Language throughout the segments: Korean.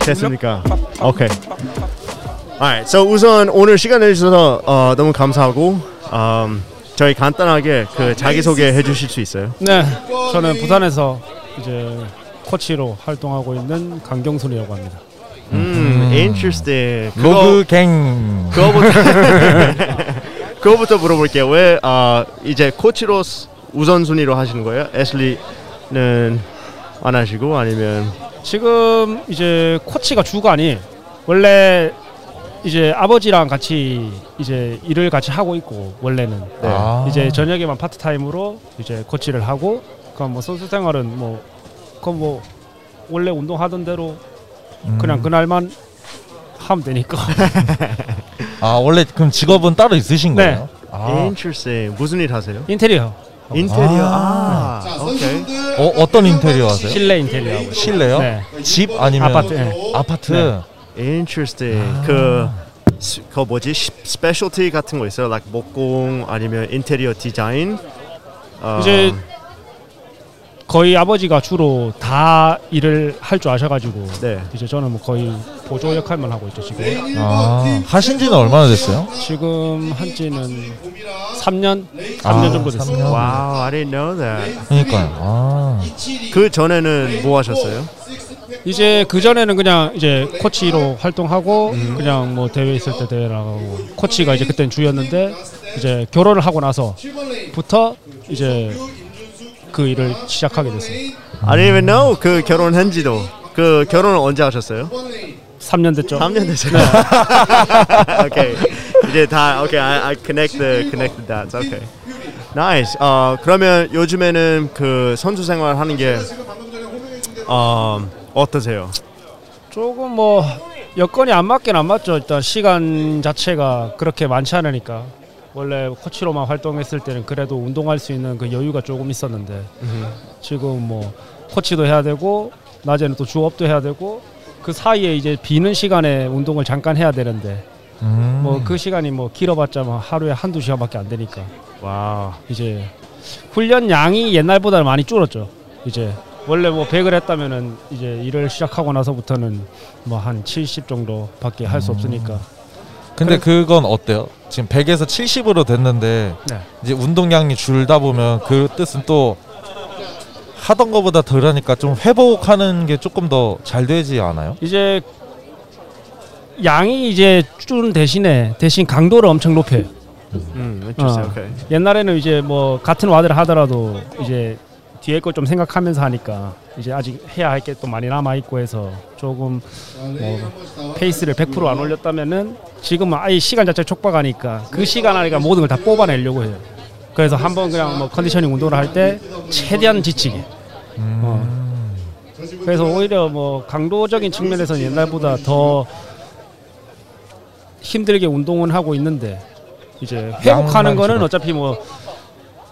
됐습니까? 오케이. Alright, so 우선 오늘 시간 내주셔서 어, 너무 감사하고 음, 저희 간단하게 그 자기 소개 해주실 수 있어요? 네, 저는 부산에서 이제 코치로 활동하고 있는 강경순이라고 합니다. 음, interesting. 그거 로그 갱. 그거부터 그거부터 물어볼게요. 왜 아, 이제 코치로 스- 우선순위로 하시는 거예요? 애슬리는 안 하시고 아니면 지금 이제 코치가 주가 아니 원래 이제 아버지랑 같이 이제 일을 같이 하고 있고 원래는 네. 아. 이제 저녁에만 파트 타임으로 이제 코치를 하고 그럼 뭐 선수 생활은 뭐 그럼 뭐 원래 운동하던 대로 음. 그냥 그날만 하면 되니까 아 원래 그럼 직업은 따로 있으신 네. 거예요? 아. interesting. 무슨 일 하세요? 인테리어 인테리어. 아. 아, 오케이. 어, 어떤 인테리어 하세요? 실내 인테리어 하고 실내요? 네. 집 아니면 아파트 네. 아파트. 네. interesting. 그 스- 그거 뭐지? 시- specialty 같은 거 있어요? like 목공 아니면 인테리어 디자인? 어, 이제 거의 아버지가 주로 다 일을 할 줄 아셔가지고 네. 이제 저는 뭐 거의 보조 역할만 하고 있죠 지금 아, 하신 지는 얼마나 됐어요? 지금 한지는 3년 3년 아, 정도 됐어요. 3년. Wow, I didn't know that. 그러니까요. 아. 그 전에는 뭐 하셨어요? 이제 그 전에는 그냥 이제 코치로 활동하고 그냥 뭐 대회 있을 때 대회 나가고 코치가 이제 그때는 주였는데 이제 결혼을 하고 나서부터 이제 그 일을 시작하게 됐어요. I didn't even know 그 결혼한지도. 그 결혼을 언제 하셨어요? 3년 됐죠. 3년 됐어요. 오케이. 이제 다 오케이. I, I connect the connect the dots. 오케이. Nice. 어 그러면 요즘에는 그 선수 생활 하는 게 어, 어떠세요? 조금 뭐 여건이 안 맞긴 안 맞죠. 일단 시간 자체가 그렇게 많지 않으니까 원래 코치로만 활동했을 때는 그래도 운동할 수 있는 그 여유가 조금 있었는데 지금 뭐 코치도 해야 되고 낮에는 또 주업도 해야 되고 그 사이에 이제 비는 시간에 운동을 잠깐 해야 되는데 음. 뭐그 시간이 뭐 길어봤자 뭐 하루에 한두 시간밖에 안 되니까 wow. 이제 훈련 양이 옛날보다는 많이 줄었죠. 이제 원래 뭐 100을 했다면은 이제 일을 시작하고 나서부터는 뭐 한 70 정도밖에 할 수 없으니까. 근데 그건 어때요? 지금 100에서 70으로 됐는데 네. 이제 운동량이 줄다 보면 그 뜻은 또 하던 거보다 덜 하니까 좀 회복하는 게 조금 더 잘 되지 않아요? 이제 양이 이제 준 대신에 대신 강도를 엄청 높여요. 음. 어. 옛날에는 이제 뭐 같은 와드를 하더라도 이제 뒤에 걸 좀 생각하면서 하니까 이제 아직 해야 할 게 또 많이 남아 있고 해서 조금 뭐 페이스를 100%안 올렸다면은 지금은 아예 시간 자체 촉박하니까 그 시간 안에 모든 걸 다 뽑아내려고 해요. 그래서 한번 그냥 뭐 conditioning 운동을 할 때 최대한 지치게. 어. 그래서 오히려 뭐 강도적인 측면에서는 옛날보다 더 힘들게 운동은 하고 있는데 이제 회복하는 거는. 어차피 뭐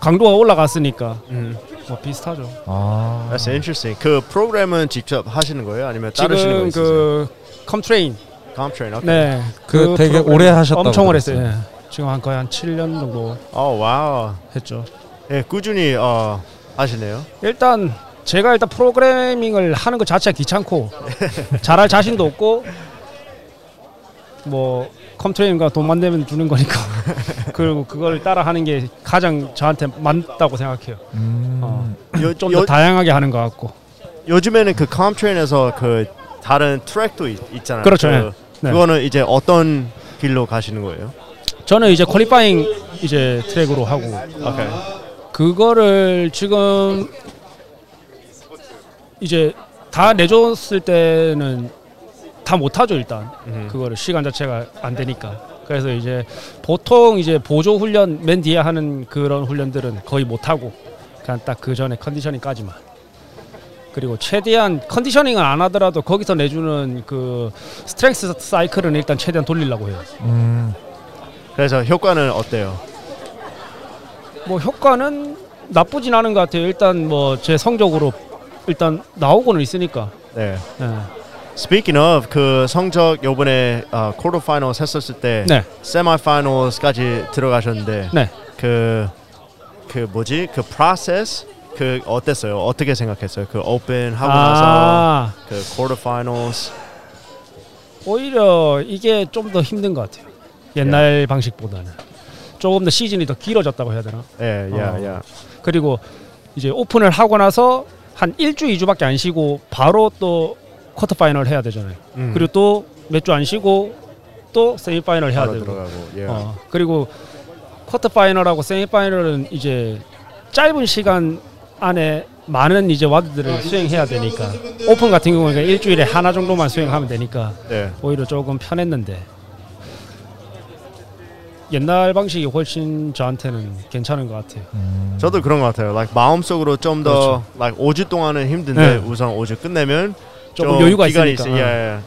강도가 올라갔으니까 음. 뭐 비슷하죠. 아. That's interesting. 그 프로그램은 직접 하시는 거예요? 아니면 따르시는 거 지금 있으세요? 그 CompTrain CompTrain. 오케이. 네그 되게 프로그램 오래 하셨다고 엄청 오래. 했어요. 예. 지금 한 거의 한 7년 정도 어, wow. 했죠. 예, 꾸준히 어, 하시네요. 일단 제가 일단 프로그래밍을 하는 것 자체가 귀찮고 잘할 자신도 없고 뭐 CompTrain이 그냥 돈만 내면 주는 거니까 그리고 그걸 따라 하는 게 가장 저한테 맞다고 생각해요. 음. 어. 요, 좀더 요, 다양하게 하는 것 같고. 요즘에는 그 CompTrain에서 그 다른 트랙도 있, 있잖아요. 그렇죠, 그, 예. 네. 그거는 이제 어떤 길로 가시는 거예요? 저는 이제 퀄리파잉 이제 트랙으로 하고 오케이. 그거를 지금 이제 다 내줬을 때는 다 못하죠 일단 음. 그거를 시간 자체가 안 되니까 그래서 이제 보통 이제 보조 훈련 맨 뒤에 하는 그런 훈련들은 거의 못하고 그냥 딱 그 전에 컨디셔닝까지만 그리고 최대한 conditioning은 안 하더라도 거기서 내주는 그 strength 사이클은 일단 최대한 돌리려고 해요 음. 그래서 효과는 어때요? 뭐 효과는 나쁘진 않은 것 같아요. 일단 뭐 제 성적으로 일단 나오고는 있으니까. 네. 네. Speaking of 그 성적 요번에 어, quarter final 했었을 때 네. semi final까지 들어가셨는데 네. 그, 그 뭐지? 그 프로세스 그 어땠어요? 어떻게 생각했어요? 그 오픈 하고 나서 아그 quarter finals 오히려 이게 좀 더 힘든 것 같아요. 옛날 방식보다는 조금 더 시즌이 더 길어졌다고 해야 되나? 예, 예, 어. 예. 그리고 이제 오픈을 하고 나서 한 일주 이주밖에 안 쉬고 바로 또 quarter final 해야 되잖아요. 음. 그리고 또 몇 주 안 쉬고 또 semi final 해야 되고. 들어가고. 예. 어, 그리고 quarter final하고 semi final은 이제 짧은 시간 안에 많은 이제 WOD들을 수행해야 되니까 오픈 같은 경우는 일주일에 하나 정도만 수행하면 되니까 네. 오히려 조금 편했는데 옛날 방식이 훨씬 저한테는 괜찮은 것 같아요. 저도 그런 것 같아요. like 마음속으로 좀더 그렇죠. like 5주 동안은 힘든데 네. 우선 5주 끝내면 조금 좀 여유가 기간이 있으니까. 있- 예, 예.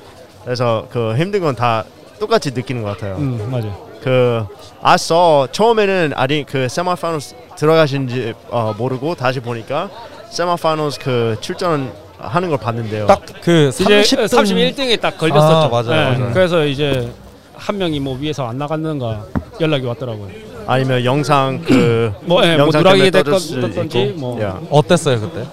그래서 그 힘든 건 다 똑같이 느끼는 것 같아요. 음 맞아요. 그 아서 처음에는 아직 그 세미파이널 들어가신지 어, 모르고 다시 보니까 세미파이널 그 출전 하는 걸 봤는데요. 딱그 이제 30등 31등에 딱 걸렸었죠. 아, 맞아요, 맞아요. 그래서 이제 한 명이 뭐 위에서 안 나갔는가 연락이 왔더라고요. 아니면 영상 그 뭐, 예, 뭐 영상 누락이 때문에 떠들 수도 됐던지. 뭐 야. 어땠어요 그때?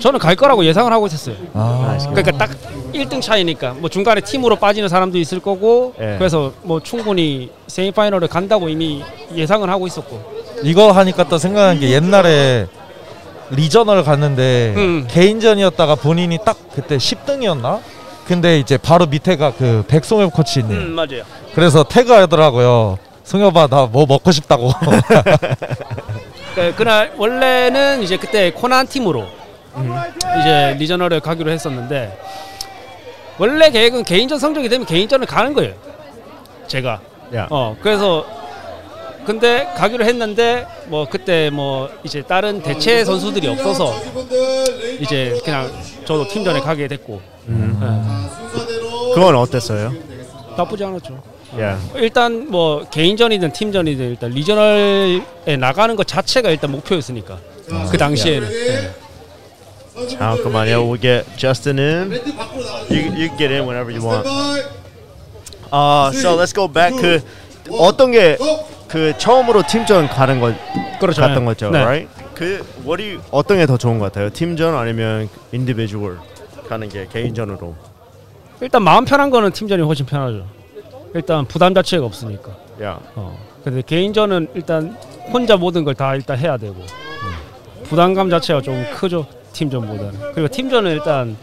저는 갈 거라고 예상을 하고 있었어요. 아, 그러니까 딱 1등 차이니까 뭐 중간에 팀으로 빠지는 사람도 있을 거고 예. 그래서 뭐 충분히 세미파이널을 간다고 이미 예상을 하고 있었고 이거 하니까 또 생각난 게 옛날에 리저널 갔는데 음. 개인전이었다가 본인이 딱 그때 10등이었나? 근데 이제 바로 밑에가 그 백송엽 코치님. 음 맞아요. 그래서 태그하더라고요. 승엽아 나 뭐 먹고 싶다고. 그, 그날 원래는 이제 그때 코난 팀으로 이제 리저널을 가기로 했었는데 원래 계획은 개인전 성적이 되면 개인전을 가는 거예요. 제가 야. 어 그래서 근데 가기로 했는데 뭐 그때 뭐 이제 다른 대체 선수들이 없어서 이제 그냥 저도 팀전에 가게 됐고 음. 예, 그건 어땠어요? 나쁘지 않았죠. 예. 일단 뭐 개인전이든 팀전이든 일단 리저널에 나가는 것 자체가 일단 목표였으니까 그 당시에는 예. 잠깐만요. We'll get Justin in. You, you can get in whenever you want. Uh, so let's go back. 그 어떤 게 그 처음으로 팀전 가는 거 그렇죠. 갔던 네. 거죠, 네. right? 그 what do you, 어떤 게 더 좋은 것 같아요? 팀전 아니면 individual 가는 게 개인전으로? 일단 마음 편한 거는 팀전이 훨씬 편하죠. 일단 부담 자체가 없으니까. 야. 어. 근데 개인전은 일단 혼자 모든 걸 다 일단 해야 되고 부담감 자체가 좀 크죠 팀전보다는. 그리고 팀전은 일단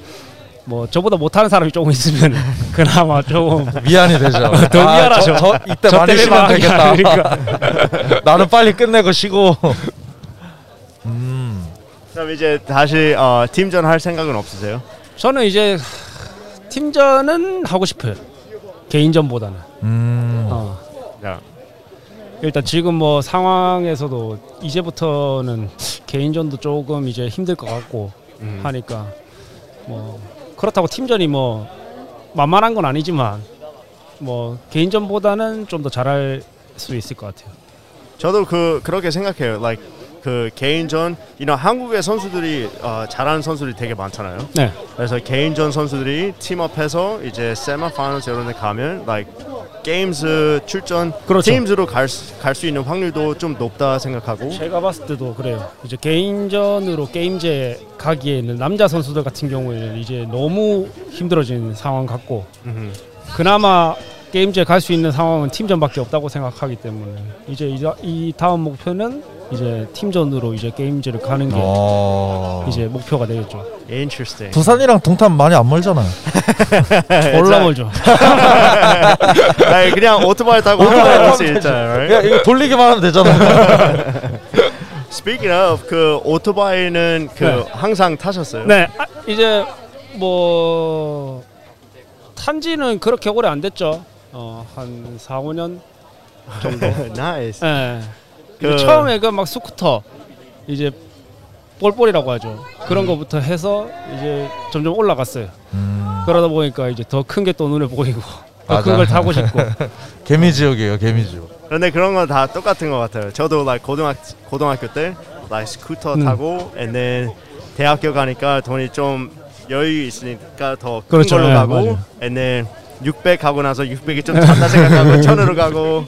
뭐 저보다 못하는 사람이 조금 있으면 그나마 조금 미안이 되죠. 더 아, 미안하죠. 저, 저 이때 저 많이 쉬면 되겠다. 나는 빨리 끝내고 쉬고. 음. 그럼 이제 다시 어, 팀전 할 생각은 없으세요? 저는 이제 팀전은 하고 싶어요. 개인전보다는. 음. 어. 야. 일단 지금 뭐 상황에서도 이제부터는 개인전도 조금 이제 힘들 것 같고 음. 하니까 뭐 그렇다고 팀전이 뭐 만만한 건 아니지만 뭐 개인전보다는 좀 더 잘할 수 있을 것 같아요. 저도 그 그렇게 생각해요. Like 그 개인전, you know, 한국의 선수들이 어, 잘하는 선수들이 되게 많잖아요. 네, 그래서 개인전 선수들이 팀업해서 이제 세미파이널 이런 데 가면 like 게임즈 출전 그렇죠. 팀즈로 갈수 있는 확률도 좀 높다 생각하고 제가 봤을 때도 그래요. 이제 개인전으로 게임제 가기에는 남자 선수들 같은 경우에는 이제 너무 힘들어진 상황 같고 음흠. 그나마 게임제 갈 수 있는 상황은 팀전밖에 없다고 생각하기 때문에 이제 이, 이 다음 목표는 이제 팀전으로 이제 게임제를 가는 게 어. 이제 목표가 되겠죠. interesting. 부산이랑 동탄 많이 안 멀잖아요. 올라 멀죠. 아니, 그냥 오토바이 타고 오토바이 탈수 있잖아요. right? 그냥 이거 돌리기만 하면 되잖아요. Speaking of 그 오토바이는 그 네. 항상 타셨어요? 네, 아, 이제 뭐 탄지는 그렇게 오래 안 됐죠. 어, 한 4, 5년 정도. nice. 예. 그- 그 처음에 그막 스쿠터 이제 뽈뽈이라고 하죠. 그런 거부터 해서 이제 점점 올라갔어요. 음. 그러다 보니까 이제 더 큰 게 또 눈에 보이고 더. 큰 걸 타고 싶고. 개미 지옥이에요, 개미 지옥. 그런데 그런 건 다 똑같은 것 같아요. 저도 like 고등학 고등학교 때 like 스쿠터 음. 타고 and then 대학교 가니까 돈이 좀 여유 있으니까 더큰 그렇죠. 걸로 네, 가고 맞아요. and then 600 가고 나서 600이 좀 작다 생각하고 1000으로 가고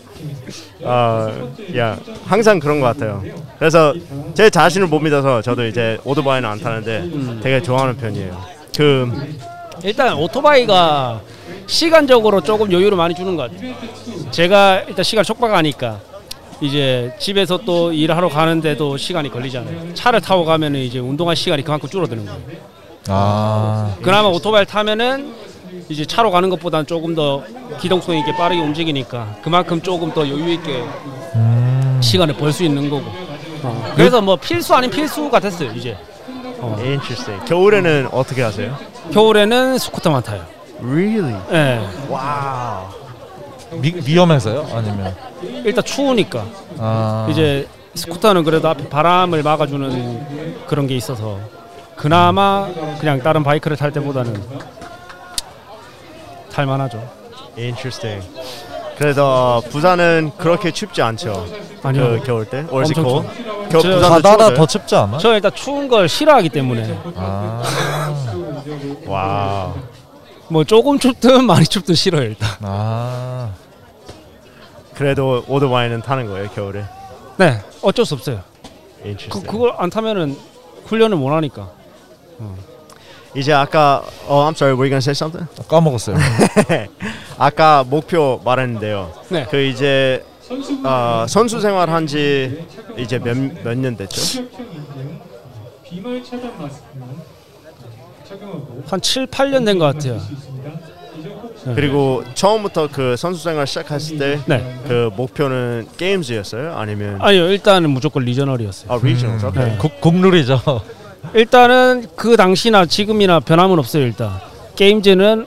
어, 야 항상 그런 것 같아요. 그래서 제 자신을 못 믿어서 저도 이제 오토바이는 안 타는데 되게 좋아하는 편이에요. 그 일단 오토바이가 시간적으로 조금 여유를 많이 주는 것 같아요. 제가 일단 시간 촉박하니까 이제 집에서 또 일하러 가는데도 시간이 걸리잖아요. 차를 타고 가면은 이제 운동할 시간이 그만큼 줄어드는 거예요. 아 그나마 오토바이를 타면은 이제 차로 가는 것보다는 조금 더 기동성 있게 빠르게 움직이니까 그만큼 조금 더 여유 있게 음. 시간을 벌 수 있는 거고. 어, 그래서 뭐 필수 아닌 필수가 됐어요 이제. 어. interesting. 겨울에는 어떻게 하세요? 겨울에는 스쿠터만 타요. Really? 예. wow. 미, 위험해서요? 아니면 일단 추우니까 아 이제 스쿠터는 그래도 앞에 바람을 막아주는 그런 게 있어서 그나마 그냥 다른 바이크를 탈 때보다는 탈만하죠. Interesting. 그래도 부산은 그렇게 춥지 않죠. 아니요. 그 겨울 때? 엄청 cold? 겨, 저- 부산도 바다가 추워요? 더 춥지 않아? 저 일단 추운 걸 싫어하기 때문에 아 wow. 뭐 조금 춥든 많이 춥든 싫어요 일단. 아. 그래도 오토바이는 타는 거예요 겨울에. 네, 어쩔 수 없어요. 그, Interesting. 그걸 안 타면은 훈련을 못 하니까. 이제 아까 oh I'm sorry, were you gonna say something? 까먹었어요. 아까 목표 말했는데요. 네. 그 이제 어, 선수 생활 한지 이제 몇 몇 년 됐죠? 비말 차단 마스크는 착용하고 한 7, 8년 된 것 같아요. 그리고 처음부터 그 선수 생활 시작했을 때그 네. 목표는 게임즈였어요? 아니면 아니요, 일단은 무조건 Regional이었어요. 아 Regional 오케이. 네. 국, 국룰이죠. 일단은 그 당시나 지금이나 변함은 없어요. 일단 Games는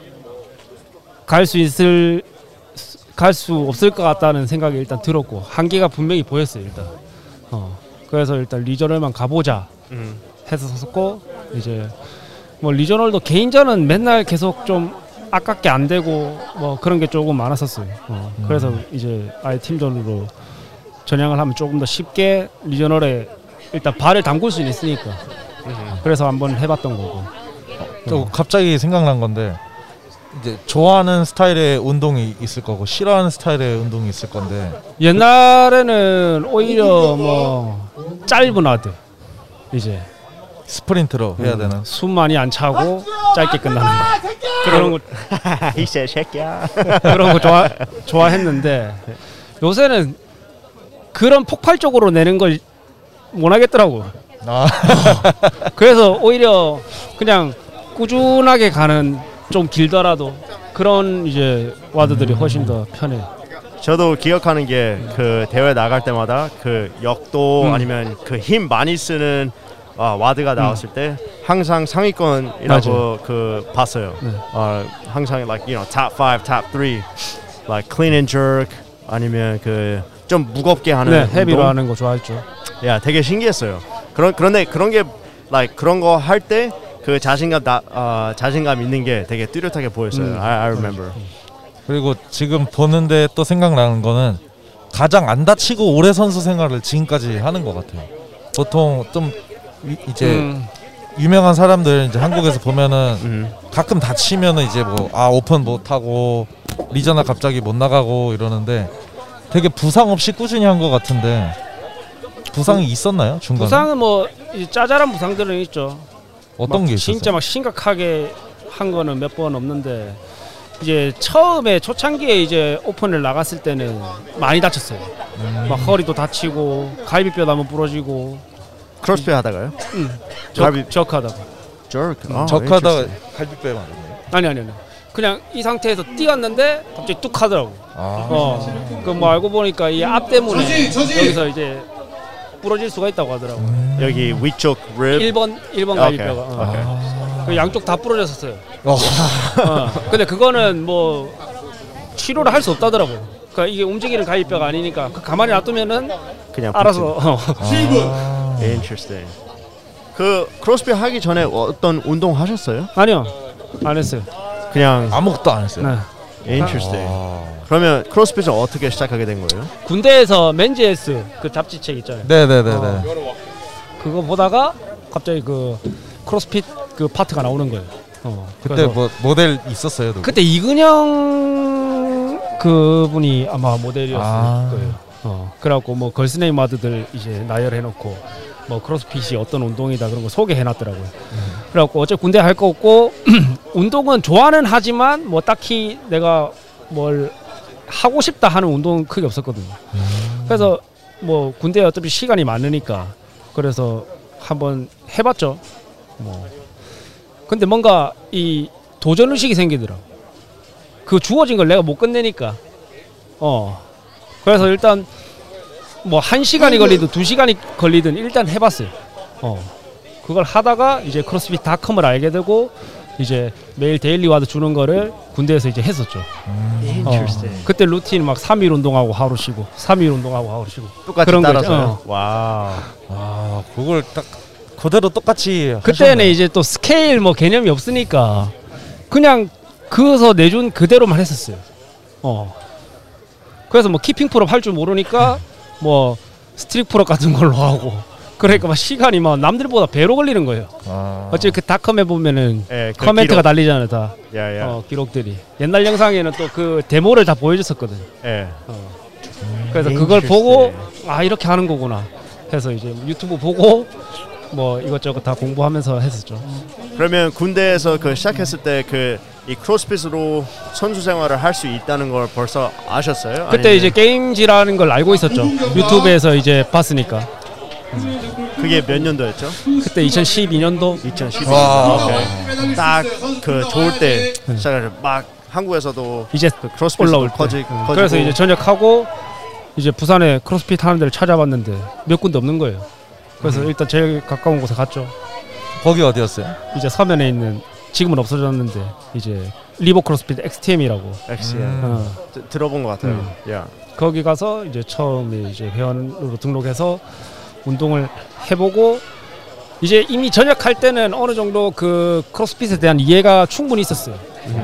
갈 수 있을 갈 수 없을 것 같다는 생각이 일단 들었고 한계가 분명히 보였어요. 일단 어 그래서 일단 Regional만 가보자 음. 해서 섰고 이제 뭐 Regional도 개인전은 맨날 계속 좀 아깝게 안 되고 뭐 그런 게 조금 많았었어요. 어, 그래서 이제 아예 팀전으로 전향을 하면 조금 더 쉽게 Regional에 일단 발을 담글 수 있으니까 그래서 한번 해봤던 거고. 또 갑자기 생각난 건데 이제 좋아하는 스타일의 운동이 있을 거고 싫어하는 스타일의 운동이 있을 건데 옛날에는 오히려 뭐 짧은 WOD 이제 스프린트로 해야 음. 되는. 숨 많이 안 차고 짧게 끝나는 거 그런 거 said 새끼야. 그런 거 좋아 좋아했는데 요새는 그런 폭발적으로 내는 걸 못 하겠더라고. 아 그래서 오히려 그냥 꾸준하게 가는 좀 길더라도 그런 이제 와드들이 훨씬 더 편해. 저도 기억하는 게 그 대회 나갈 때마다 그 역도 음. 아니면 그 힘 많이 쓰는 아, 와드가 나왔을 때 항상 상위권이라고 맞아요. 그 봤어요. 네. 어, 항상 like you know top 5, top 3 like clean and jerk 아니면 그 좀 무겁게 하는 네, 헤비로 운동? 하는 거 좋아했죠. 야, 되게 신기했어요. 그런 그런데 그런 게 like 그런 거 할 때 그 자신감 나, 어, 자신감 있는 게 되게 뚜렷하게 보였어요. 음. I, I remember. 그리고 지금 보는데 또 생각나는 거는 가장 안 다치고 오래 선수 생활을 지금까지 하는 것 같아요. 보통 좀 이- 이제 음, 유명한 사람들 이제 한국에서 보면은 음. 가끔 다치면은 이제 뭐 아 오픈 못 하고 리저나 갑자기 못 나가고 이러는데 되게 부상 없이 꾸준히 한 것 같은데 부상이 있었나요 중간에? 부상은 뭐 이제 짜잘한 부상들은 있죠. 어떤 막게 있었어요? 진짜 막 심각하게 한 거는 몇 번 없는데 이제 처음에 초창기에 이제 오픈을 나갔을 때는 많이 다쳤어요. 음. 막 허리도 다치고 갈비뼈도 한번 부러지고 크로스핏 하다가요? 갈비- 적. 아, 적하다가 interesting. 갈비뼈 맞았네요. 아니 아니 아니 그냥 이 상태에서 뛰었는데 갑자기 뚝 하더라고. 아, 어. 그뭐 알고 보니까 이 앞 때문에 여기서 이제 부러질 수가 있다고 하더라고. 여기 위쪽 rib. 1번 1번 오케이. 갈비뼈가. 어. 오케이. 그 양쪽 다 부러졌었어요. 어. 어. 근데 그거는 뭐 치료를 할 수 없다더라고. 그러니까 이게 움직이는 갈비뼈가 아니니까 그 가만히 놔두면은 그냥 알아서 어. 아. interesting. 그 크로스핏 하기 전에 어떤 운동 하셨어요? 아니요 안 했어요. 그냥 아무것도 안 했어요. 네. interesting. 아. 그러면 크로스핏을 어떻게 시작하게 된 거예요? 군대에서 맨지에스 그 잡지책 있잖아요. 네네네네. 어. 그거 보다가 갑자기 그 크로스핏 그 파트가 나오는 거예요. 어. 그때 뭐 모델 있었어요. 누구? 그때 이근영 그분이 아마 모델이었을 아. 거예요. 어. 그래갖고 뭐 걸스네임 와드들 이제 나열해놓고 뭐 크로스핏이 어떤 운동이다 그런 거 소개해놨더라고요. 그래갖고 어째 군대 할 거 없고 운동은 좋아는 하지만 뭐 딱히 내가 뭘 하고 싶다 하는 운동은 크게 없었거든요. 그래서 뭐 군대에 어차피 시간이 많으니까 그래서 한번 해봤죠. 뭐 근데 뭔가 이 도전 의식이 생기더라고. 그 주어진 걸 내가 못 끝내니까. 어. 그래서 일단 뭐 한 시간이 걸리든 두 시간이 걸리든 일단 해봤어요. 어. 그걸 하다가 이제 크로스핏 닷컴을 알게 되고 이제 매일 daily WOD 주는 거를 군대에서 이제 했었죠. 어. Interesting. 그때 루틴 막 3일 운동하고 하루 쉬고 3일 운동하고 하루 쉬고 똑같이. 따라서요. 어. wow. 아 그걸 딱 그대로 똑같이 그때는 하셨네. 이제 또 스케일 뭐 개념이 없으니까 그냥 거기서 내준 그대로만 했었어요. 어. 그래서 뭐 kipping pull-up 할줄 모르니까 뭐 strict pull-up 같은 걸로 하고 그러니까 막 시간이 막 남들보다 배로 걸리는 거예요. 아. 어차피 그 닷컴에 보면은 예, 그 comment가 기록. 달리잖아요, 다. yeah, yeah. 어, 기록들이. 옛날 영상에는 또 그 데모를 다 보여줬었거든. 예. 그래서 그걸 보고. 아 이렇게 하는 거구나 해서 이제 유튜브 보고 뭐 이것저것 다 공부하면서 했었죠. 그러면 군대에서 그 시작했을 때 그 이 크로스핏으로 선수 생활을 할 수 있다는 걸 벌써 아셨어요? 그때 아니면 이제 게임지라는 걸 알고 있었죠. 유튜브에서 이제 봤으니까. 그게 몇 년도였죠? 그때 2012년도 2012년. 와. 딱그 좋을 때 시작을 막 한국에서도 이제 그 크로스핏 올라올 때. 커지, 응. 커지고 그래서 이제 전역하고 이제 부산에 크로스핏 하는 데를 찾아봤는데 몇 군데 없는 거예요. 그래서 일단 제일 가까운 곳에 갔죠. 거기 어디였어요? 이제 서면에 있는 지금은 없어졌는데 이제 리복 크로스핏 XTM이라고 엑시야. 음. 어, 드- 들어본 것 같아요. yeah. 거기 가서 이제 처음에 이제 회원으로 등록해서 운동을 해보고 이제 이미 전역할 때는 어느 정도 그 크로스핏에 대한 이해가 충분히 있었어요.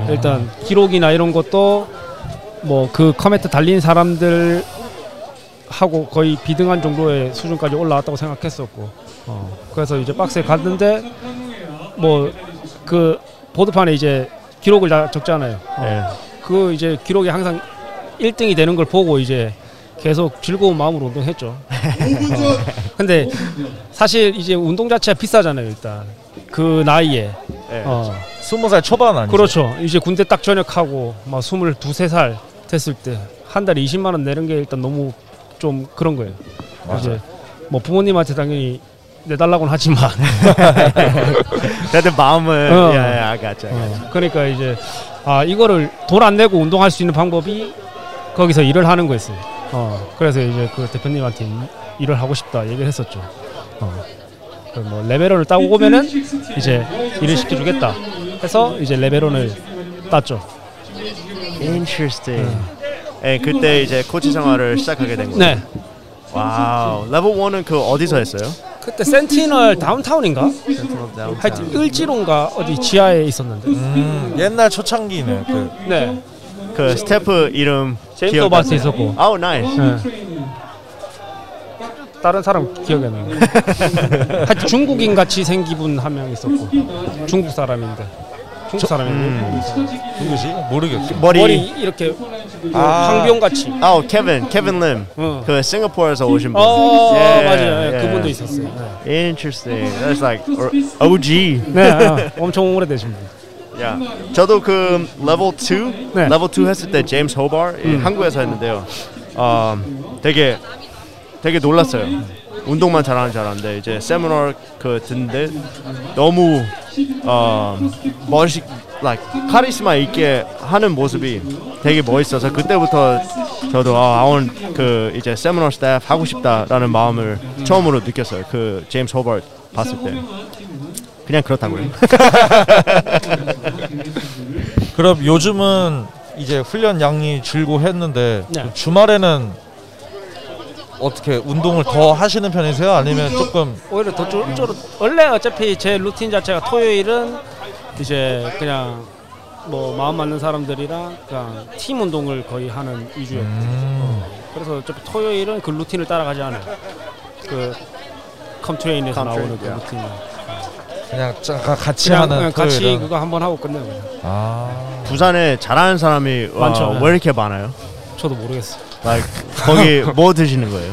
일단 기록이나 이런 것도 뭐 그 커멘트 달린 사람들 하고 거의 비등한 정도의 수준까지 올라왔다고 생각했었고 어, 그래서 이제 박스에 갔는데 뭐 그 보드판에 이제 기록을 다 적잖아요. 어. 예. 그 이제 기록이 항상 1등이 되는 걸 보고 이제 계속 즐거운 마음으로 운동했죠. 근데 사실 이제 운동 자체가 비싸잖아요, 일단. 그 나이에. 예. 어. 스무 살 초반 아니죠? 그렇죠. 이제 군대 딱 전역하고 막 22, 3살 됐을 때 한 달에 20만 원 내는 게 일단 너무 좀 그런 거예요. 이제 뭐 부모님한테 당연히 내달라고는 하지만 그래도 마음은 어. 야, 야, 아가자. 어, 그러니까 이제 아 이거를 돈 안 내고 운동할 수 있는 방법이 거기서 일을 하는 거였어요. 어, 그래서 이제 그 대표님한테 이- 일을 하고 싶다 얘기를 했었죠. 어, 그뭐 Level One을 따고 오면은 이제 일을 시켜주겠다. 해서 이제 Level One을 땄죠. Interesting. 예, 그때 이제 코치 생활을 시작하게 된 거예요. 네. wow. 레벨 1은 그 어디서 했어요? 그때 센티널 다운타운인가? 하여튼 을지로인가 어디 지하에 있었는데. 음, 옛날 초창기네. 그 네. 그 스태프 이름 제임스? 호바트 있었고. oh nice. 네. 다른 사람 기억이 안 나요. 하여튼 중국인 같이 생긴 분 한 명 있었고 중국 사람인데 중국 사람이고 누구지? 모르겠어. 머리. 머리 이렇게 아. 황비홍 같이. oh 케빈 케빈 림. 어, 그 싱가포르에서 오신 분. 어 예, 맞아요. 예, 예. 그분도 있었어요. 네, Interesting. That's like OG. 네 어, 엄청 오래되신 분. yeah, 저도 그 레벨 2, 네. 레벨 2 했을 때 제임스 호버 한국에서 했는데요. 어, 되게 되게 놀랐어요. 운동만 잘하는 줄 알았는데 이제 세미나 그 듣는데 너무 어, 멋있, like 카리스마 있게 하는 모습이 되게 멋있어서 그때부터 저도 아, want 그 이제 세미나 스태프 하고 싶다라는 마음을 처음으로 느꼈어요. 그 제임스 호버 봤을 때 그냥 그렇다고요. 그럼 요즘은 이제 훈련 양이 줄고 했는데 네. 주말에는 어떻게 운동을 더 하시는 편이세요? 아니면 조금 오히려 더 쫄 쫄 원래 어차피 제 루틴 자체가 토요일은 이제 그냥 뭐 마음 맞는 사람들이랑 그냥 팀 운동을 거의 하는 위주였고 음, 그래서 어차피 토요일은 그 루틴을 따라가지 않아요. 그 CompTrain에서 CompTrain, 나오는 그 yeah. 루틴. 그냥 짜- 가- 같이 그냥, 하는 그냥 같이 토요일은? 그거 한번 하고 끝내요. 그냥. 아 부산에 잘하는 사람이 와, 많죠. 왜 이렇게 많아요? 저도 모르겠어. like, 거기 뭐 드시는 거예요?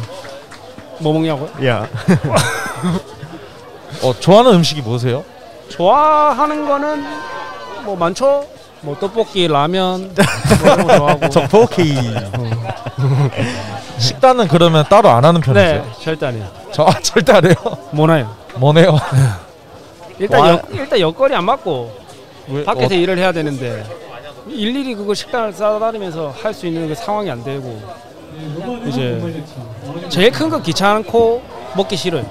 뭐 먹냐고요? 야, 어, 좋아하는 음식이 뭐세요? 좋아하는 거는 뭐 많죠. 뭐 떡볶이, 라면 뭐 이런 거 좋아하고. 떡볶이. 식단은 그러면 따로 안 하는 편이세요? 네, 절대 아니에요. 저 아, 절대 안 해요. 뭐나요? 뭐네요. 일단 와- 여, 일단 여건이 안 맞고 왜, 밖에서 어, 일을 해야 되는데 일일이 그거 식단을 싸다니면서 할 수 있는 그 상황이 안 되고 이제 제일 큰 거 귀찮고 먹기 싫어요.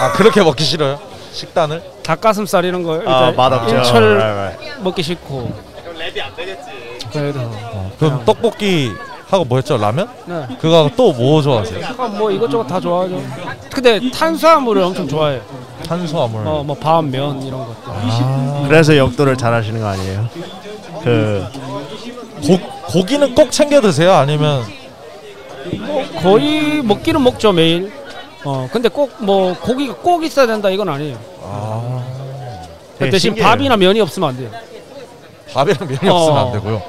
아 그렇게 먹기 싫어요? 식단을? 닭가슴살 이런 거아 일단 맛없죠. 일철 Right, right. 먹기 싫고. 그래서 어, 그럼 떡볶이 하고 뭐였죠? 라면? 네. 그거 또 뭐 좋아하세요? 아, 뭐 이것저것 다 좋아하죠. 근데 탄수화물을 엄청 좋아해요. 탄수화물. 어, 뭐 밥, 면 이런 것들. 아, 그래서 역도를 잘 하시는 거 아니에요? 그 고, 고기는 꼭 챙겨 드세요? 아니면 거의 먹기는 먹죠 매일. 어, 근데 꼭 뭐 고기가 꼭 있어야 된다 이건 아니에요. 아, 되게 대신 신기해요. 밥이나 면이 없으면 안 돼요. 밥이랑 면이 어. 없으면 안 되고요.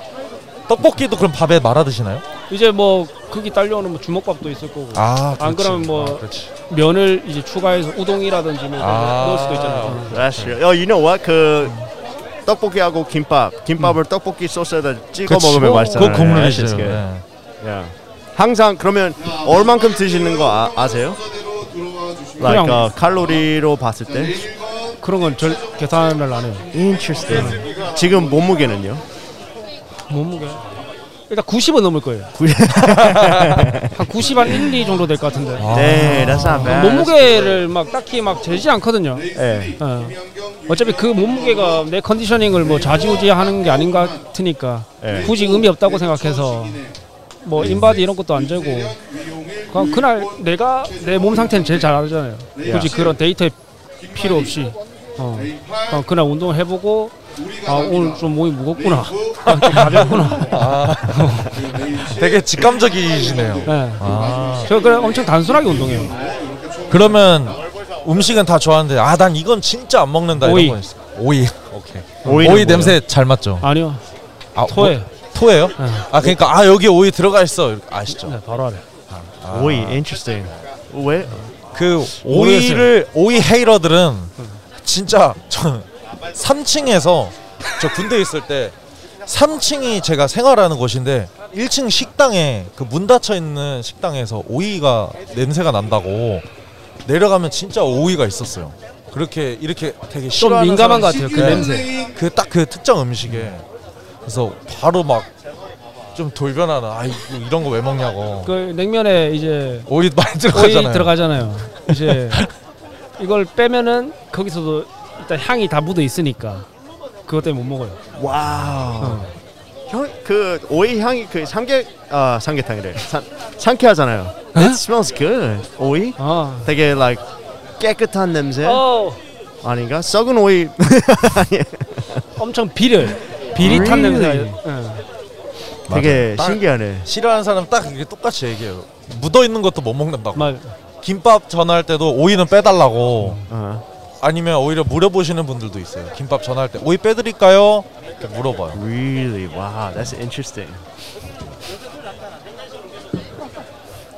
떡볶이도 그럼 밥에 말아 드시나요? 이제 뭐 거기 딸려오는 뭐 주먹밥도 있을 거고 아, 안 그렇지. 그러면 뭐 아, 그렇지. 면을 이제 추가해서 우동이라든지 뭐 아. 넣을 수도 있잖아요. That's true. Oh, you know what? 그 떡볶이하고 김밥, 김밥을 떡볶이 소스에다 찍어 그치. 먹으면 어, 맛있잖아요. 그거 있어요. good. 네. Yeah. 항상 그러면 얼만큼 드시는 거 아, 아세요? Like 그냥- uh, 칼로리로 봤을 때. 그런 건 절 계산을 안 해요. Interesting. 지금 몸무게는요? 몸무게 일단 90은 넘을 거예요. 한 90, 한 1, 2 정도 될 것 같은데. 아. 네, that's not bad. 몸무게를 막 딱히 막 재지 않거든요. 네. 어. 어차피 그 몸무게가 내 컨디셔닝을 뭐 좌지우지 하는 게 아닌 것 같으니까 네. 굳이 의미 없다고 생각해서 뭐 인바디 이런 것도 안 재고 그냥 그날 내가 내 몸 상태는 제일 잘 알잖아요. 굳이 그런 데이터에 필요 없이 어. 그냥 그날 운동을 해보고 아 오늘 좀 몸이 무겁구나 가볍구나 아, 되게 직감적이시네요. 네. 아, 저 그래 엄청 단순하게 운동해요. 그러면 음식은 다 좋아하는데 아, 난 이건 진짜 안 먹는다 오이. 이런 건 있어. 오이. 오케이. 오이 뭐예요? 냄새 잘 맞죠? 아니요 아, 토해. 뭐, 토해요? 네. 아, 그러니까 아, 여기 오이 들어가 있어. 이렇게 아시죠? 네, 바로 알아. 아. 오이, interesting. 왜? 그 오이를 오이 헤이러들은 진짜 저 3층에서 저 군대 있을 때 3층이 제가 생활하는 곳인데 1층 식당에 그 문 닫혀 있는 식당에서 오이가 냄새가 난다고 내려가면 진짜 오이가 있었어요. 그렇게 이렇게 되게 좀 민감한 것 같아요. 그 네. 냄새. 그 딱 그 특정 음식에 그래서 바로 막 좀 돌변하는 아 이런 거 왜 먹냐고 그 냉면에 이제 오이 많이 오이 들어가잖아요. 들어가잖아요. 이제 이걸 빼면은 거기서도 일단 향이 다 묻어 있으니까 그것 때문에 못 먹어요. wow. 어. 형, 그 오이 향이 그 삼계 아 삼계탕이래. 상, 상쾌하잖아요. 에? It smells good. 오이? 아. 되게 like 깨끗한 냄새 어, 아닌가? 썩은 오이 엄청 비려요. 비릿한 Really? 냄새가. 예. 되게 맞아요. 신기하네. 싫어하는 사람 딱 이게 똑같이 얘기해요. 묻어 있는 것도 못 먹는다고. 막 김밥 전화할 때도 오이는 빼달라고. 어. 아니면 오히려 물어보시는 분들도 있어요. 김밥 전화할 때 오이 빼드릴까요? 이렇게 물어봐요. Really? Wow, that's interesting.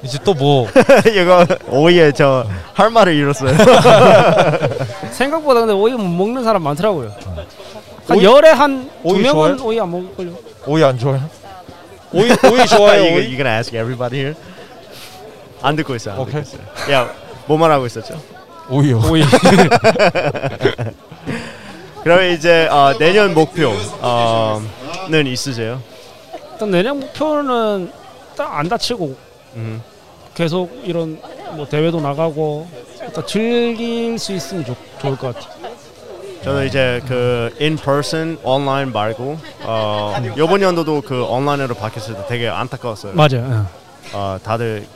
이제 또 뭐 이거 오이에 저 할 말을 잃었어요. 생각보다 근데 오이 못 먹는 사람 많더라고요. 한 오이- 열에 한 두 오이 명은 좋아해요? 오이 안 먹을 걸요. 오이 안 좋아해요? 오이 오이 좋아해요. you, 오이? you gonna ask everybody here? 안 듣고 있어. 안 오케이. 듣고 있어. 야, 뭐만 하고 있었죠? 오이요. 오이. 그러면 이제 어, 내년 목표는 있으세요? 일단 내년 목표는 딱 안 다치고 음. 계속 이런 뭐 대회도 나가고 일단 즐길 수 있으면 좋, 좋을 것 같아요. 저는 이제 그 in person 온라인 말고 어, 이번 연도도 그 온라인으로 바뀌었을 때 되게 안타까웠어요. 맞아요. 어, 다들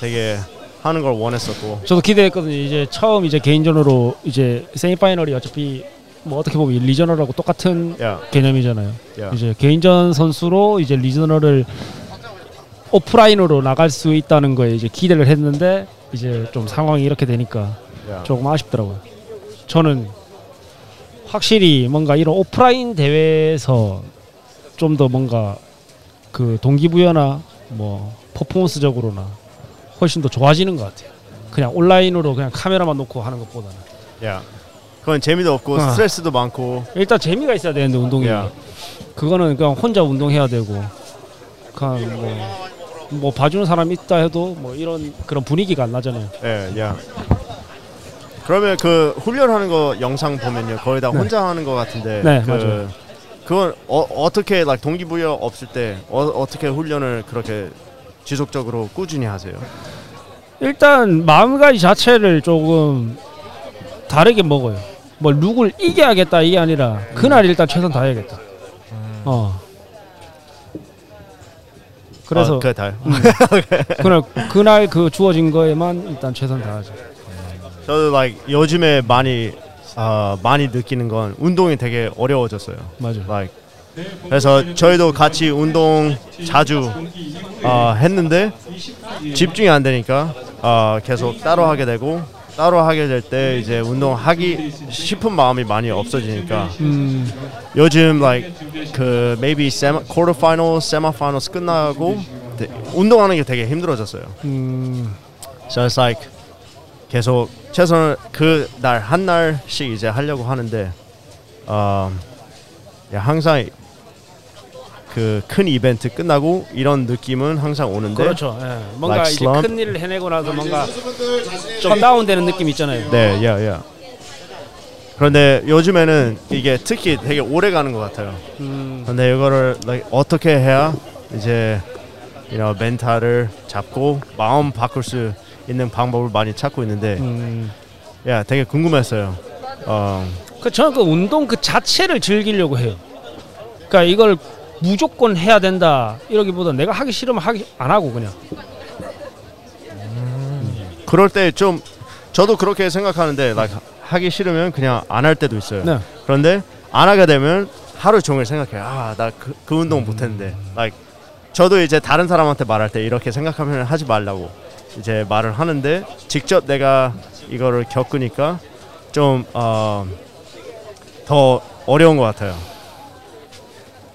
되게 하는 걸 원했었고. 저도 기대했거든요. 이제 처음 이제 개인전으로 이제 세미파이널이 어차피 뭐 어떻게 보면 리저널하고 똑같은 야, 개념이잖아요. 야. 이제 개인전 선수로 이제 리저널을 오프라인으로 나갈 수 있다는 거에 이제 기대를 했는데 이제 좀 상황이 이렇게 되니까 야. 조금 아쉽더라고요. 저는 확실히 뭔가 이런 오프라인 대회에서 좀 더 뭔가 그 동기부여나 뭐 퍼포먼스적으로나 훨씬 더 좋아지는 것 같아요. 그냥 온라인으로 그냥 카메라만 놓고 하는 것보다는. 야. 그건 재미도 없고 어. 스트레스도 많고. 일단 재미가 있어야 되는데 운동이 야. 그거는 그냥 혼자 운동해야 되고 그냥 뭐, 뭐 봐주는 사람 있다 해도 뭐 이런 그런 분위기가 안 나잖아요. 예, 야. 그러면 그 훈련하는 거 영상 보면요 거의 다 네. 혼자 하는 거 같은데 네, 그 맞아요. 그건 어, 어떻게 like, 동기부여 없을 때 어, 어떻게 훈련을 그렇게 지속적으로 꾸준히 하세요? 일단 마음가짐 자체를 조금 다르게 먹어요. 뭐 누굴 이겨야겠다 이게 아니라 그날 일단 최선 다해야겠다. 어. 그래서 아, 그게 다요. 그날 그날 그 주어진 거에만 일단 최선 다하죠. 저도 like 요즘에 많이 아 많이 느끼는 건 운동이 되게 어려워졌어요. 맞아. like 그래서 저희도 같이 운동 자주 아, 했는데 집중이 안 되니까 아, 계속 따로 하게 되고 따로 하게 될 때 이제 운동하기 싶은 마음이 많이 없어지니까 음, 요즘 like 그 maybe semi, quarter final, semi finals 끝나고 되- 운동하는 게 되게 힘들어졌어요. 음, So it's like 계속 최선을 그 날 한 날씩 이제 하려고 하는데 어, 야, 항상 그 큰 이벤트 끝나고 이런 느낌은 항상 오는데 그렇죠. 예. 뭔가 Like 이제 slump? 큰 일을 해내고 나서 뭔가 좀 다운되는 느낌 있잖아요. 네, 야, 야. 그런데 요즘에는 이게 특히 되게 오래 가는 것 같아요. 음, 근데 이거를 like, 어떻게 해야 이제 you know, 멘탈을 잡고 마음 바꿀 수 있는 방법을 많이 찾고 있는데 음. 야 되게 궁금했어요. 어, 그 저는 그 운동 그 자체를 즐기려고 해요. 그러니까 이걸 무조건 해야 된다 이러기보다 내가 하기 싫으면 하기 안 하고 그냥. 그럴 때 좀 저도 그렇게 생각하는데 like, 하기 싫으면 그냥 안 할 때도 있어요. 네. 그런데 안 하게 되면 하루 종일 생각해요. 아, 나그 그 운동 못 했는데. like 저도 이제 다른 사람한테 말할 때 이렇게 생각하면 하지 말라고 이제 말을 하는데 직접 내가 이거를 겪으니까 좀 어, 더 어려운 것 같아요.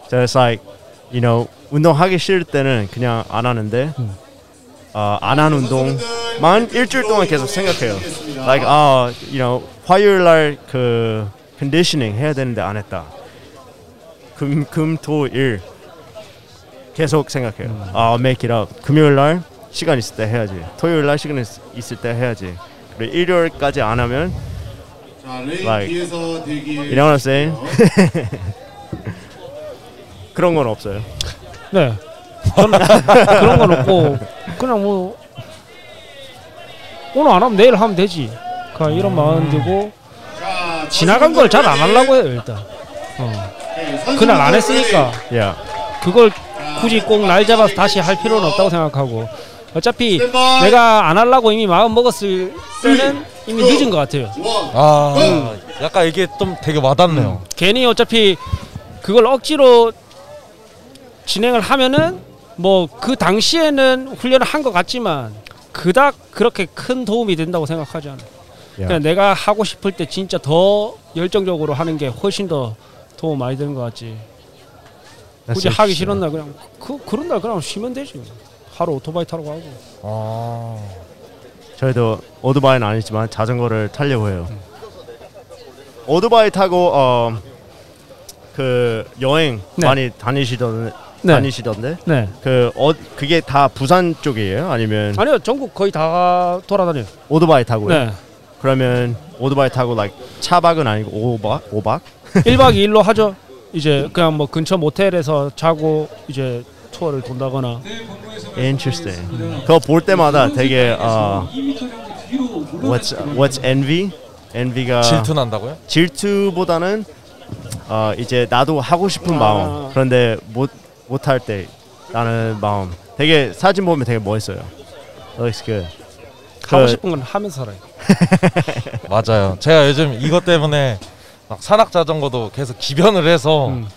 So it's like, you know, 운동하기 싫을 때는 그냥 안 하는데 어, 안한 운동만 일주일 동안 계속 생각해요. Like, 아, you know, 화요일 날그 컨디셔닝 해야 되는데 안 했다. 금, 금, 토, 일 계속 생각해요. 아, I'll make it up. 금요일 날 시간 있을 때 해야지. 토요일 날 시간 있, 있을 때 해야지. 그리고 일요일까지 안 하면 Like, you know what I'm saying? 그런 건 없어요. 네. 저는 그런 건 없고 그냥 뭐 오늘 안 하면 내일 하면 되지. 그냥 이런 마음 들고 자, 지나간 걸 잘 안 하려고 해요 일단. 어. 그날 안 했으니까 Yeah. 그걸 굳이 꼭 날 잡아서 다시 할 필요는 없다고 생각하고 어차피 스탠바이. 내가 안 하려고 이미 마음 먹었을 때는 이미 늦은 것 같아요. 원. 아 약간 이게 좀 되게 와닿네요. 괜히 어차피 그걸 억지로 진행을 하면은 뭐 그 당시에는 훈련을 한 것 같지만 그닥 그렇게 큰 도움이 된다고 생각하지 않아요. 그냥 내가 하고 싶을 때 진짜 더 열정적으로 하는 게 훨씬 더 도움 많이 되는 것 같지. 굳이 하기 싫은 날 그냥 그 그런 날 그냥 쉬면 되지. 하루 오토바이 타러 가고. 아 저희도 오토바이는 아니지만 자전거를 타려고 해요. 오토바이 타고 어, 그 여행 네. 많이 다니시던 네. 다니시던데 네. 그 어, 그게 다 부산 쪽이에요? 아니면 아니요 전국 거의 다 돌아다녀요. 오토바이 타고요? 네. 그러면 오토바이 타고 like 차박은 아니고 오박 오박? 1박 2일로 하죠. 이제 그냥 뭐 근처 모텔에서 자고 이제 투어를 돈다거나 Interesting. 그거 볼 때마다 되게 어, what's what's envy? envy가 질투 난다고요? 질투보다는 어, 이제 나도 하고 싶은 마음 그런데 못 못할 때 나는 마음 되게 사진 보면 되게 멋있어요. Looks good. 하고 그- 싶은 건 하면서 살아요. 맞아요. 제가 요즘 이것 때문에 막 산악 자전거도 계속 기변을 해서 음.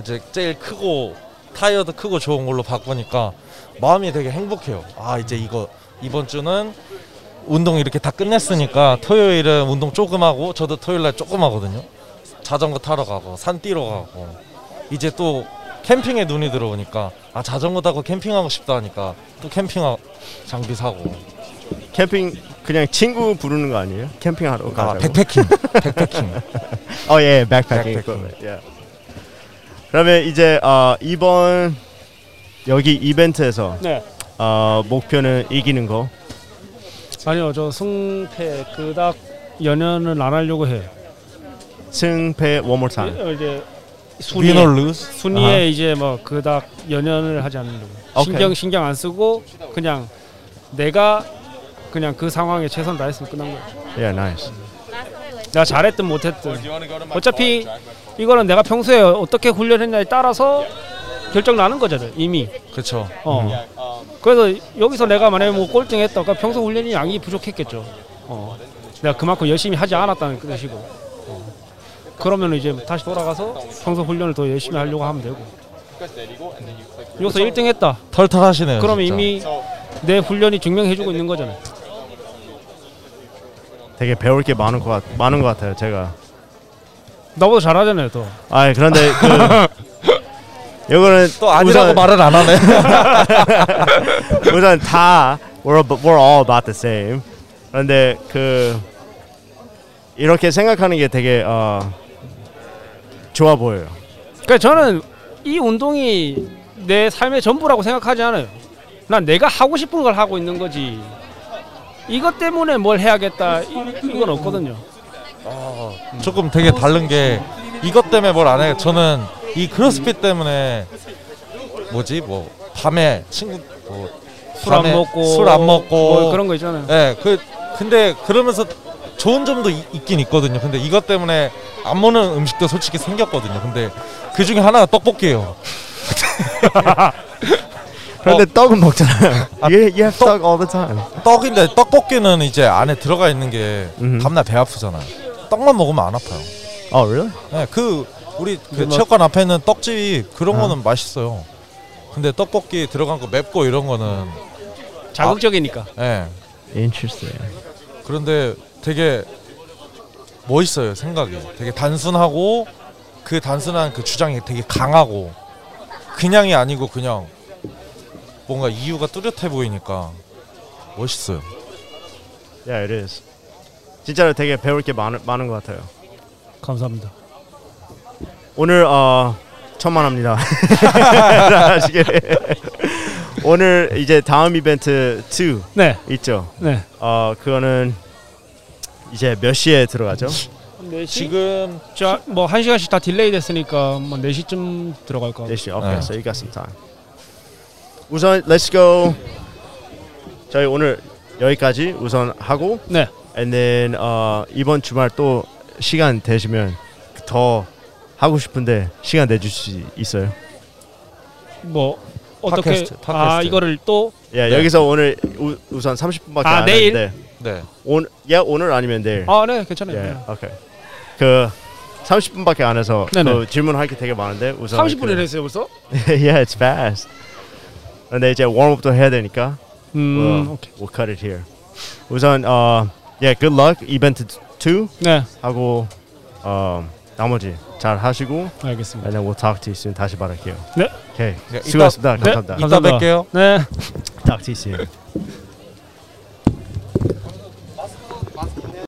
이제 제일 크고 타이어도 크고 좋은 걸로 바꾸니까 마음이 되게 행복해요. 아 이제 이거 이번 주는 운동 이렇게 다 끝냈으니까 토요일은 운동 조금 하고 저도 토요일 날 조금 하거든요. 자전거 타러 가고 산 뛰러 가고 이제 또 캠핑에 눈이 들어오니까 아 자전거 타고 캠핑하고 싶다 하니까 또 캠핑 장비 사고 캠핑 그냥 친구 부르는 거 아니에요? 캠핑하러 아, 가자고. 백패킹. 백패킹. 어, 예, 백패킹. 백패킹. 예. 그러면 이제 어, 이번 여기 이벤트에서 네. 어, 목표는 이기는 거. 아니요, 저 승패 그닥 연연은 안 하려고 해요. 승패 one more time. 어, 이제 lose? 순위에 이제 뭐 그닥 연연을 하지 않으려고. 오케이. 신경 신경 안 쓰고 그냥 내가 그냥 그 상황에 최선 다했으면 끝난 거야. Yeah, nice. 내가 잘했든 못했든 어차피 이거는 내가 평소에 어떻게 훈련했냐에 따라서 결정 나는 거잖아요 이미 그렇죠. 어 그래서 여기서 내가 만약에 뭐 꼴등했다 그러니까 평소 훈련이 양이 부족했겠죠 어 내가 그만큼 열심히 하지 않았다는 뜻이고 어. 그러면 이제 다시 돌아가서 평소 훈련을 더 열심히 하려고 하면 되고 여기서 1등 했다 털털하시네요. 그러면 진짜. 이미 내 훈련이 증명해주고 있는 거잖아요 되게 배울 게 많은 것 같, 많은 것 같아요. 제가. 나보다 잘하잖아요 더 아, 그런데 그 이거는 또 아니라고 우선- 말은 안 하네. 우선 다 we're we're all about the same. 그런데 그 이렇게 생각하는 게 되게 어, 좋아 보여요. 그러니까 저는 이 운동이 내 삶의 전부라고 생각하지 않아요. 난 내가 하고 싶은 걸 하고 있는 거지. 이것 때문에 뭘 해야겠다 이, 이건 없거든요. 조금 되게 다른 게 이것 때문에 뭘 안 해요. 저는 이 크로스핏 때문에 뭐지 뭐 밤에 친구 뭐 술안 밤에 먹고 술 안 먹고 뭐 그런 거 있잖아요. 예, 그 근데 그러면서 좋은 점도 이- 있긴 있거든요. 근데 이것 때문에 안 먹는 음식도 솔직히 생겼거든요. 근데 그 중에 하나가 떡볶이예요. 그런데 떡은 먹잖아요. you, you have 떡 all the time. 떡인데 떡볶이는 이제 안에 들어가 있는 게 음흠. 다음날 배 아프잖아요. 떡만 먹으면 안 아파요. Oh really? 예, 그 우리 그 뭐- 체육관 앞에 있는 떡집 그런 아. 거는 맛있어요. 근데 떡볶이 들어간 거 맵고 이런 거는 자극적이니까. 예. Interesting. 그런데 되게 멋있어요 생각이 되게 단순하고 그 단순한 그 주장이 되게 강하고 그냥이 아니고 그냥 뭔가 이유가 뚜렷해 보이니까 멋있어요 Yeah, it is. 진짜로 되게 배울 게 많은 많은 것 같아요. 감사합니다. 오늘 어 천만합니다. 오늘 이제 다음 이벤트 2 네, 있죠. 네. 어 그거는 이제 몇 시에 들어가죠? 네 지금 자뭐한 시간씩 다 딜레이 됐으니까 뭐 4 시쯤 들어갈 거. 4시. Okay, 네. so you got some time. 우선 let's go. 저희 오늘 여기까지 우선 하고 네. and then 어, 이번 주말 또 시간 되시면 더 하고 싶은데 시간 내줄 수 있어요? 뭐 어떻게 팟캐스트, 아 팟캐스트. 이거를 또 예, 네. 여기서 오늘 우, 우선 30분밖에 아, 안 내일? 했는데 네 오늘 예 오늘 아니면 내일. 아, 네, 괜찮아요. 예, 네. 오케이. 그 30분밖에 안 해서 네네. 그 질문할 게 되게 많은데 우선 30분이나 그, 했어요, 벌써? yeah, it's fast. 근데 이제 웜업도 해야 되니까 음, we'll, 오케이. we'll cut it here. 우선 어, yeah, good luck 이벤트 2 네, 하고 어, 나머지 잘 하시고 알겠습니다. and then we'll talk to you soon. 다시 말할게요. 네. 오케이. 네, 수고하셨습니다. 네. 감사합니다. 이따 뵐게요 네. Talk to you soon.